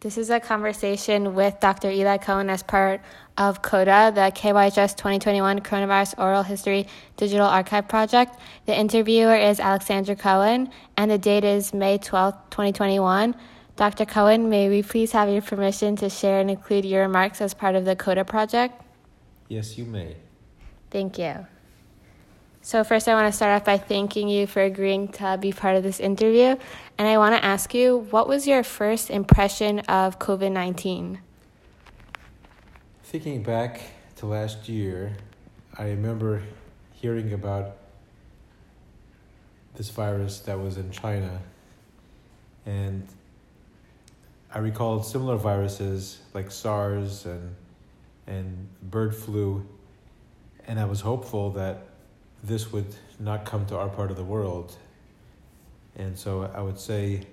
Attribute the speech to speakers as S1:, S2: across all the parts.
S1: This is a conversation with Dr. Eli Cohen as part of CODA, the KYHS 2021 Coronavirus Oral History Digital Archive Project. The interviewer is Alexandra Cohen, and the date is May 12, 2021. Dr. Cohen, may we please have your permission to share and include your remarks as part of the CODA project?
S2: Yes, you may.
S1: Thank you. So, first, I want to start off by thanking you for agreeing to be part of this interview. And I want to ask you, what was your first impression of COVID 19?
S2: Thinking back to last year, I remember hearing about this virus that was in China. And I recalled similar viruses like SARS and, and bird flu. And I was hopeful that this would not come to our part of the world. And so I would say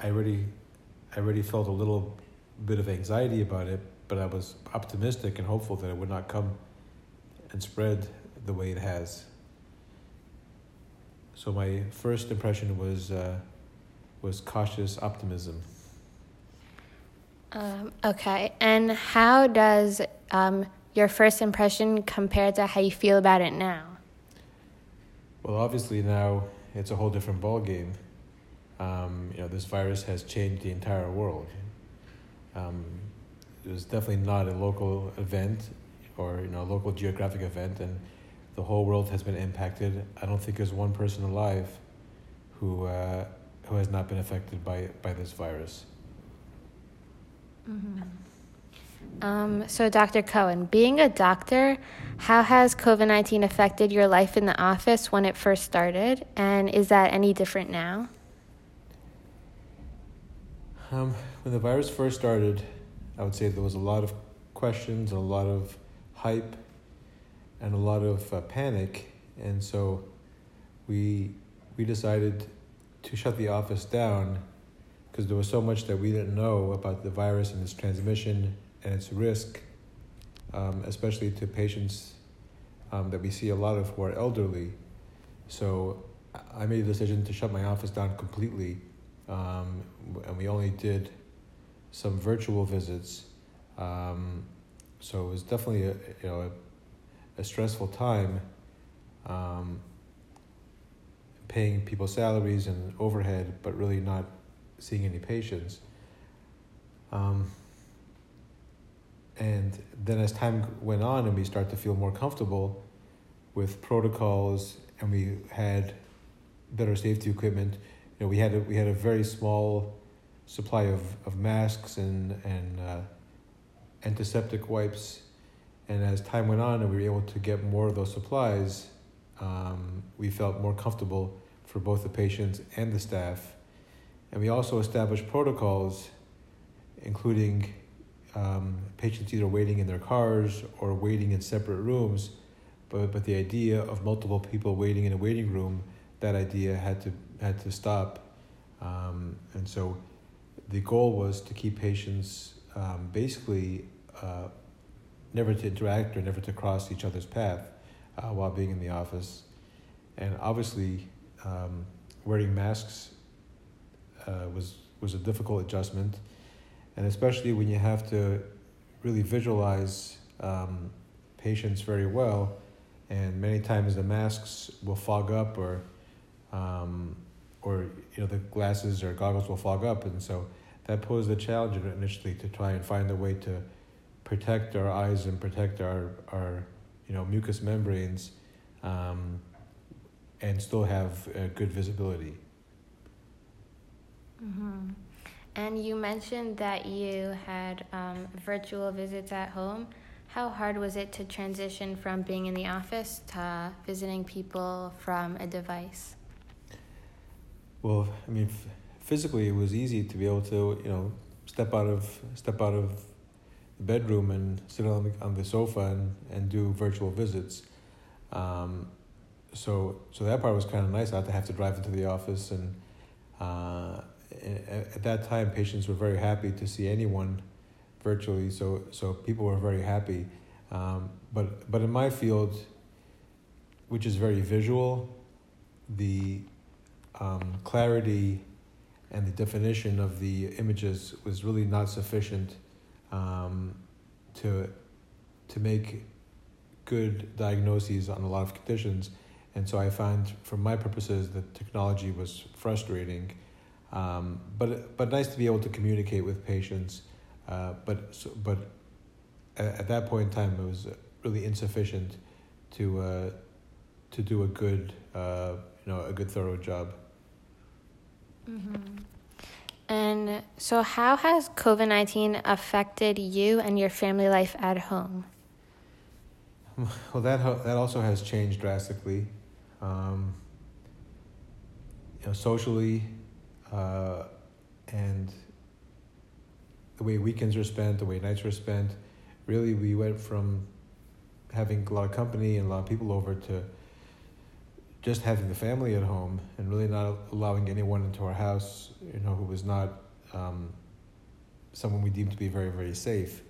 S2: I already I already felt a little bit of anxiety about it, but I was optimistic and hopeful that it would not come and spread the way it has. So my first impression was uh, was cautious optimism.
S1: Um, okay, and how does um, your first impression compared to how you feel about it now?
S2: Well, obviously now it's a whole different ballgame. Um, you know, this virus has changed the entire world. Um, it was definitely not a local event or you know a local geographic event, and the whole world has been impacted. I don't think there's one person alive who uh, who has not been affected by by this virus.
S1: Mm-hmm. Um, so, Dr. Cohen, being a doctor, how has COVID 19 affected your life in the office when it first started? And is that any different now?
S2: Um, when the virus first started, I would say there was a lot of questions, a lot of hype, and a lot of uh, panic. And so we, we decided to shut the office down because there was so much that we didn't know about the virus and its transmission and its risk, um, especially to patients um, that we see a lot of who are elderly. So I made a decision to shut my office down completely, um, and we only did some virtual visits. Um, so it was definitely a you know a, a stressful time. Um, paying people salaries and overhead, but really not seeing any patients. Um, and then as time went on and we start to feel more comfortable with protocols and we had better safety equipment, you know, we had a, we had a very small supply of, of masks and, and uh, antiseptic wipes. And as time went on and we were able to get more of those supplies, um, we felt more comfortable for both the patients and the staff. And we also established protocols, including um, patients either waiting in their cars or waiting in separate rooms, but but the idea of multiple people waiting in a waiting room, that idea had to had to stop, um, and so the goal was to keep patients um, basically uh, never to interact or never to cross each other's path uh, while being in the office, and obviously um, wearing masks uh, was was a difficult adjustment and especially when you have to really visualize um, patients very well, and many times the masks will fog up or um, or you know the glasses or goggles will fog up, and so that posed a challenge initially to try and find a way to protect our eyes and protect our our you know mucous membranes, um, and still have good visibility.
S1: Mm-hmm. And you mentioned that you had um, virtual visits at home. How hard was it to transition from being in the office to visiting people from a device?
S2: Well, I mean, f- physically, it was easy to be able to, you know, step out of step out of the bedroom and sit on the, on the sofa and, and do virtual visits. Um, so so that part was kind of nice. Not to have to drive into the office and. Uh, at that time, patients were very happy to see anyone virtually, so so people were very happy. Um, but but in my field, which is very visual, the um, clarity and the definition of the images was really not sufficient um, to to make good diagnoses on a lot of conditions. And so I found, for my purposes, that technology was frustrating, um, but but nice to be able to communicate with patients. Uh, but so, but at, at, that point in time, it was really insufficient to uh, to do a good uh, you know a good thorough job.
S1: Mm-hmm. And so, how has COVID 19 affected you and your family life at home?
S2: Well, that, that also has changed drastically. Um, you know, socially, uh, and the way weekends were spent, the way nights were spent, really, we went from having a lot of company and a lot of people over to just having the family at home and really not allowing anyone into our house, you know, who was not um, someone we deemed to be very, very safe.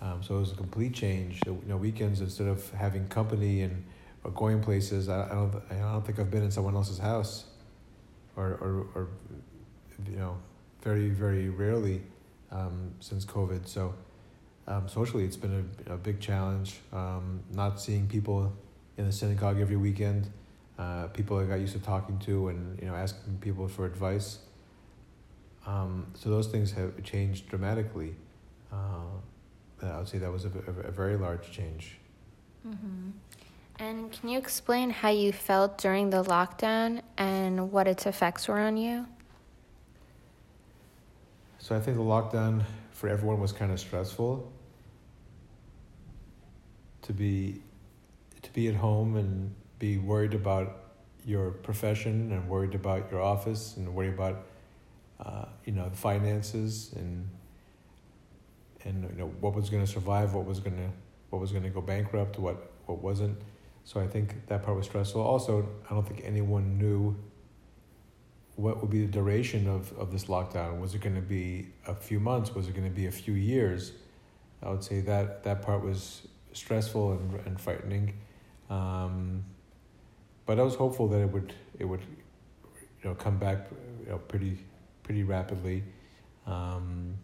S2: Um, so it was a complete change. You know, weekends instead of having company and or going places, I, I don't, I don't think I've been in someone else's house, or or, or you know, very very rarely um, since COVID. So um, socially, it's been a, a big challenge. Um, not seeing people in the synagogue every weekend uh, people I got used to talking to and you know asking people for advice. Um, so those things have changed dramatically. Uh, I would say that was a, a, a very large change.
S1: Mm-hmm. And can you explain how you felt during the lockdown and what its effects were on you?
S2: So I think the lockdown for everyone was kind of stressful. To be to be at home and be worried about your profession and worried about your office and worried about uh, you know the finances and and you know what was going to survive, what was going to what was going to go bankrupt, what what wasn't. So I think that part was stressful. Also, I don't think anyone knew what would be the duration of, of this lockdown. Was it going to be a few months? Was it going to be a few years? I would say that that part was stressful and, and frightening. Um, but I was hopeful that it would it would you know come back you know pretty pretty rapidly, um,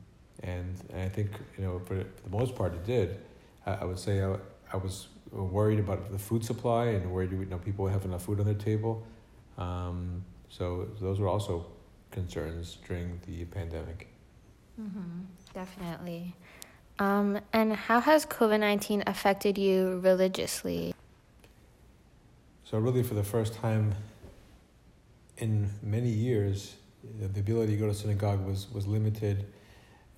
S2: and, and I think you know for, for the most part it did. I, I would say I, I was worried about the food supply and worried you know people have enough food on their table. Um, so those were also concerns during the pandemic.
S1: Mm-hmm, definitely. Um, and how has COVID 19 affected you religiously?
S2: So, really, for the first time in many years, the ability to go to synagogue was, was limited,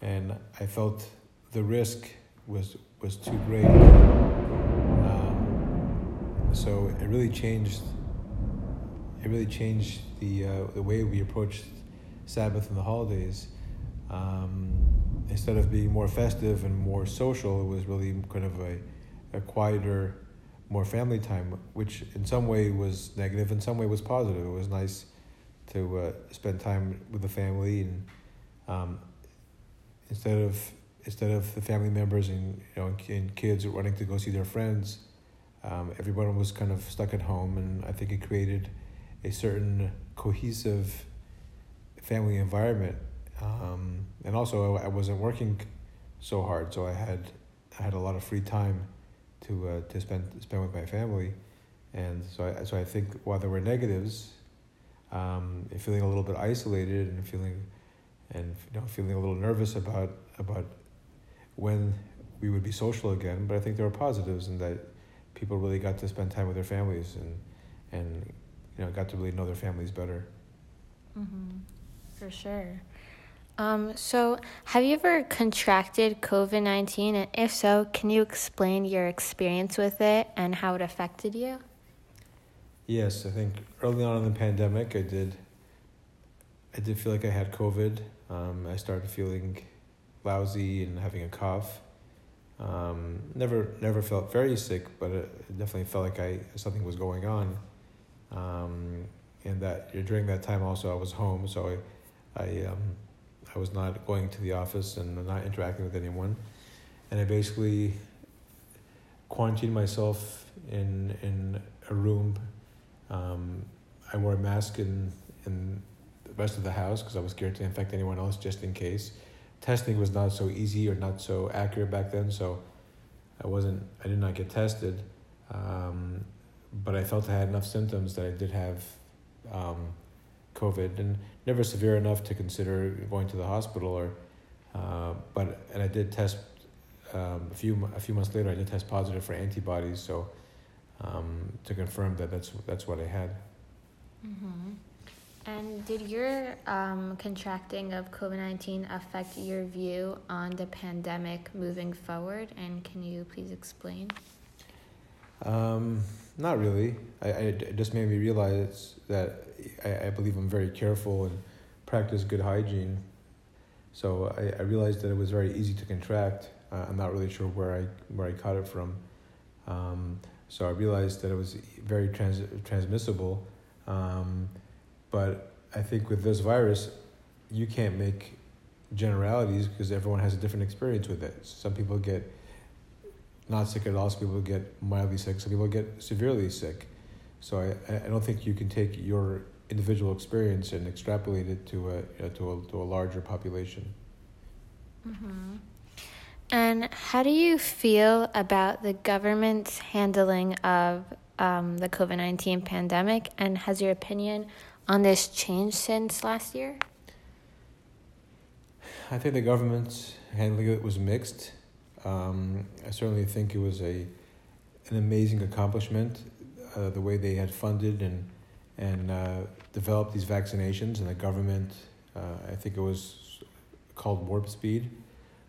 S2: and I felt the risk was, was too great. So, it really changed. It really changed the uh, the way we approached Sabbath and the holidays. Um, instead of being more festive and more social, it was really kind of a, a quieter more family time, which in some way was negative, in some way was positive. It was nice to uh, spend time with the family, and um, instead of instead of the family members and you know and kids running to go see their friends, um, everyone was kind of stuck at home, and I think it created a certain cohesive family environment. Um, and also, I wasn't working so hard, so I had I had a lot of free time to uh, to spend spend with my family, and so I so I think while there were negatives, um, feeling a little bit isolated and feeling, and you know feeling a little nervous about about when we would be social again. But I think there were positives in that people really got to spend time with their families and and you know got to really know their families better.
S1: Mm-hmm. For sure. Um, so, have you ever contracted COVID 19? And if so, can you explain your experience with it and how it affected you?
S2: Yes, I think early on in the pandemic, I did. I did feel like I had COVID. Um, I started feeling lousy and having a cough. Um, never, never felt very sick, but it definitely felt like I something was going on. Um, and that during that time, also I was home, so I, I um, I was not going to the office and not interacting with anyone, and I basically quarantined myself in in a room. Um, I wore a mask in in the rest of the house because I was scared to infect anyone else just in case. Testing was not so easy or not so accurate back then, so I wasn't. I did not get tested, um, but I felt I had enough symptoms that I did have um, COVID, and never severe enough to consider going to the hospital. Or, uh, but and I did test um, a few a few months later. I did test positive for antibodies, so um, to confirm that that's that's what I had.
S1: Mm-hmm. And did your um, contracting of COVID 19 affect your view on the pandemic moving forward? And can you please explain?
S2: Um, not really. I, I, it just made me realize that I, I believe I'm very careful and practice good hygiene. So I, I realized that it was very easy to contract. Uh, I'm not really sure where I where I caught it from. Um, so I realized that it was very trans- transmissible. Um, but I think with this virus, you can't make generalities because everyone has a different experience with it. Some people get not sick at all, some people get mildly sick, some people get severely sick. So I, I don't think you can take your individual experience and extrapolate it to a, you know, to a, to a larger population.
S1: Mm-hmm. And how do you feel about the government's handling of um, the COVID 19 pandemic? And has your opinion on this change since last year?
S2: I think the government's handling it was mixed. Um, I certainly think it was a an amazing accomplishment, uh, the way they had funded and and uh, developed these vaccinations, and the government. Uh, I think it was called warp speed.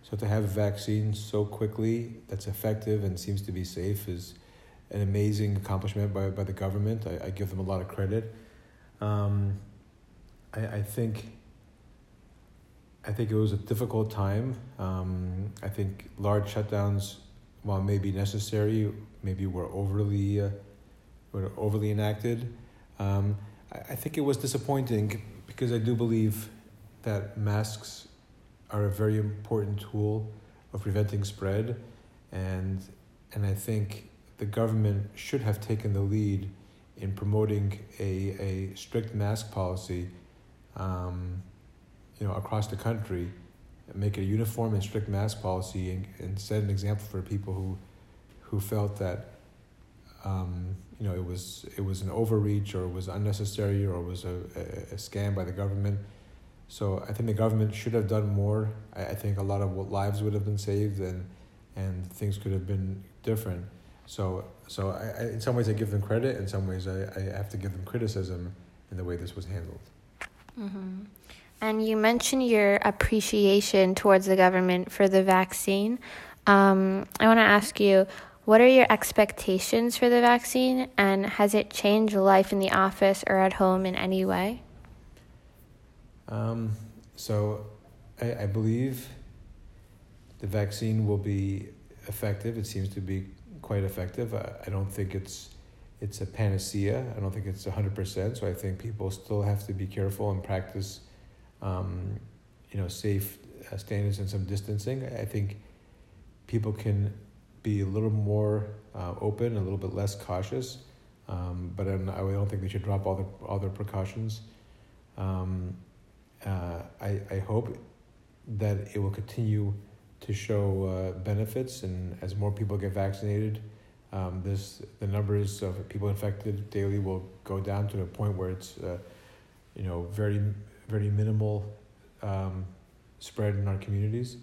S2: So to have a vaccine so quickly that's effective and seems to be safe is an amazing accomplishment by, by the government. I, I give them a lot of credit. Um, I, I think I think it was a difficult time. Um, I think large shutdowns, while maybe necessary, maybe were overly uh, were overly enacted. Um, I, I think it was disappointing because I do believe that masks are a very important tool of preventing spread, and and I think the government should have taken the lead in promoting a, a strict mask policy, um, you know, across the country, make it a uniform and strict mask policy, and, and set an example for people who, who felt that, um, you know, it was it was an overreach or it was unnecessary or it was a, a, a scam by the government. So I think the government should have done more. I, I think a lot of lives would have been saved and and things could have been different. So, so I, I, in some ways I give them credit. In some ways I, I have to give them criticism in the way this was handled.
S1: Mm-hmm. And you mentioned your appreciation towards the government for the vaccine. Um, I want to ask you, what are your expectations for the vaccine, and has it changed life in the office or at home in any way?
S2: Um, so, I, I believe the vaccine will be effective. It seems to be quite effective. I, I don't think it's it's a panacea. I don't think it's hundred percent. So I think people still have to be careful and practice, um, you know, safe uh, standards and some distancing. I think people can be a little more uh, open, a little bit less cautious. Um, but I don't think they should drop all the all their precautions. Um, uh, I I hope that it will continue to show uh, benefits, and as more people get vaccinated, um, this the numbers of people infected daily will go down to a point where it's, uh, you know, very very minimal um, spread in our communities,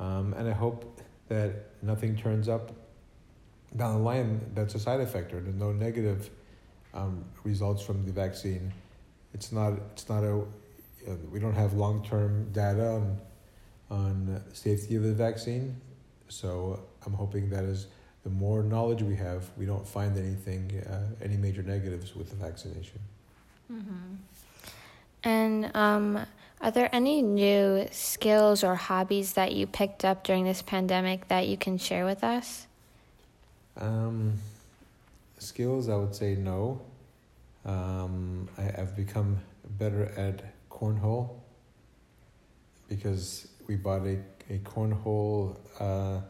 S2: um, and I hope that nothing turns up down the line that's a side effect or no negative um, results from the vaccine. It's not it's not a uh, we don't have long term data on on safety of the vaccine. So I'm hoping that as the more knowledge we have, we don't find anything, uh, any major negatives with the vaccination.
S1: Mm-hmm. And um, are there any new skills or hobbies that you picked up during this pandemic that you can share with us?
S2: Um, skills, I would say no. Um, I, have become better at cornhole because we bought a, a cornhole uh,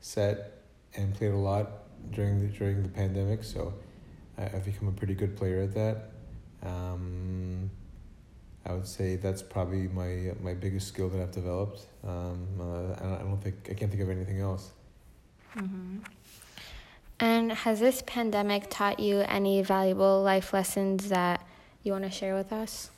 S2: set and played a lot during the during the pandemic. So I, have become a pretty good player at that. Um, I would say that's probably my my biggest skill that I've developed. Um, uh, I, don't, think I can't think of anything else.
S1: Mm-hmm. And has this pandemic taught you any valuable life lessons that you want to share with us?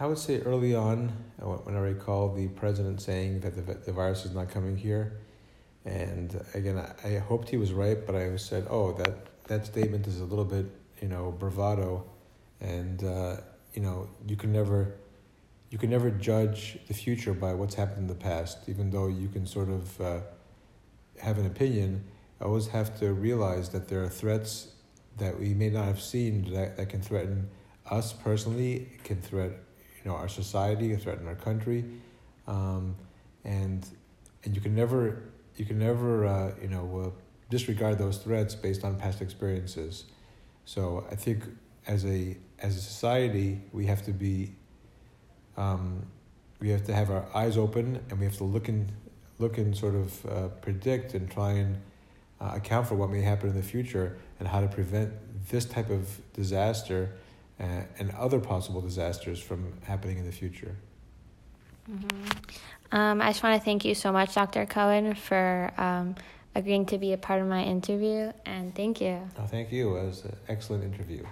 S2: I would say early on, when I recall the president saying that the, the virus is not coming here, and again, I, I hoped he was right, but I said, oh, that, that statement is a little bit, you know, bravado and uh, you know you can never you can never judge the future by what's happened in the past even though you can sort of uh, have an opinion. I always have to realize that there are threats that we may not have seen that, that can threaten us personally can threaten you know our society can threaten our country um, and and you can never you can never uh, you know uh, disregard those threats based on past experiences. So I think as a as a society, we have to be, um, we have to have our eyes open, and we have to look and look and sort of uh, predict and try and uh, account for what may happen in the future and how to prevent this type of disaster uh, and other possible disasters from happening in the future.
S1: Mm-hmm. Um, I just want to thank you so much, Dr. Cohen, for um, agreeing to be a part of my interview, and thank you.
S2: Oh, thank you. It was an excellent interview.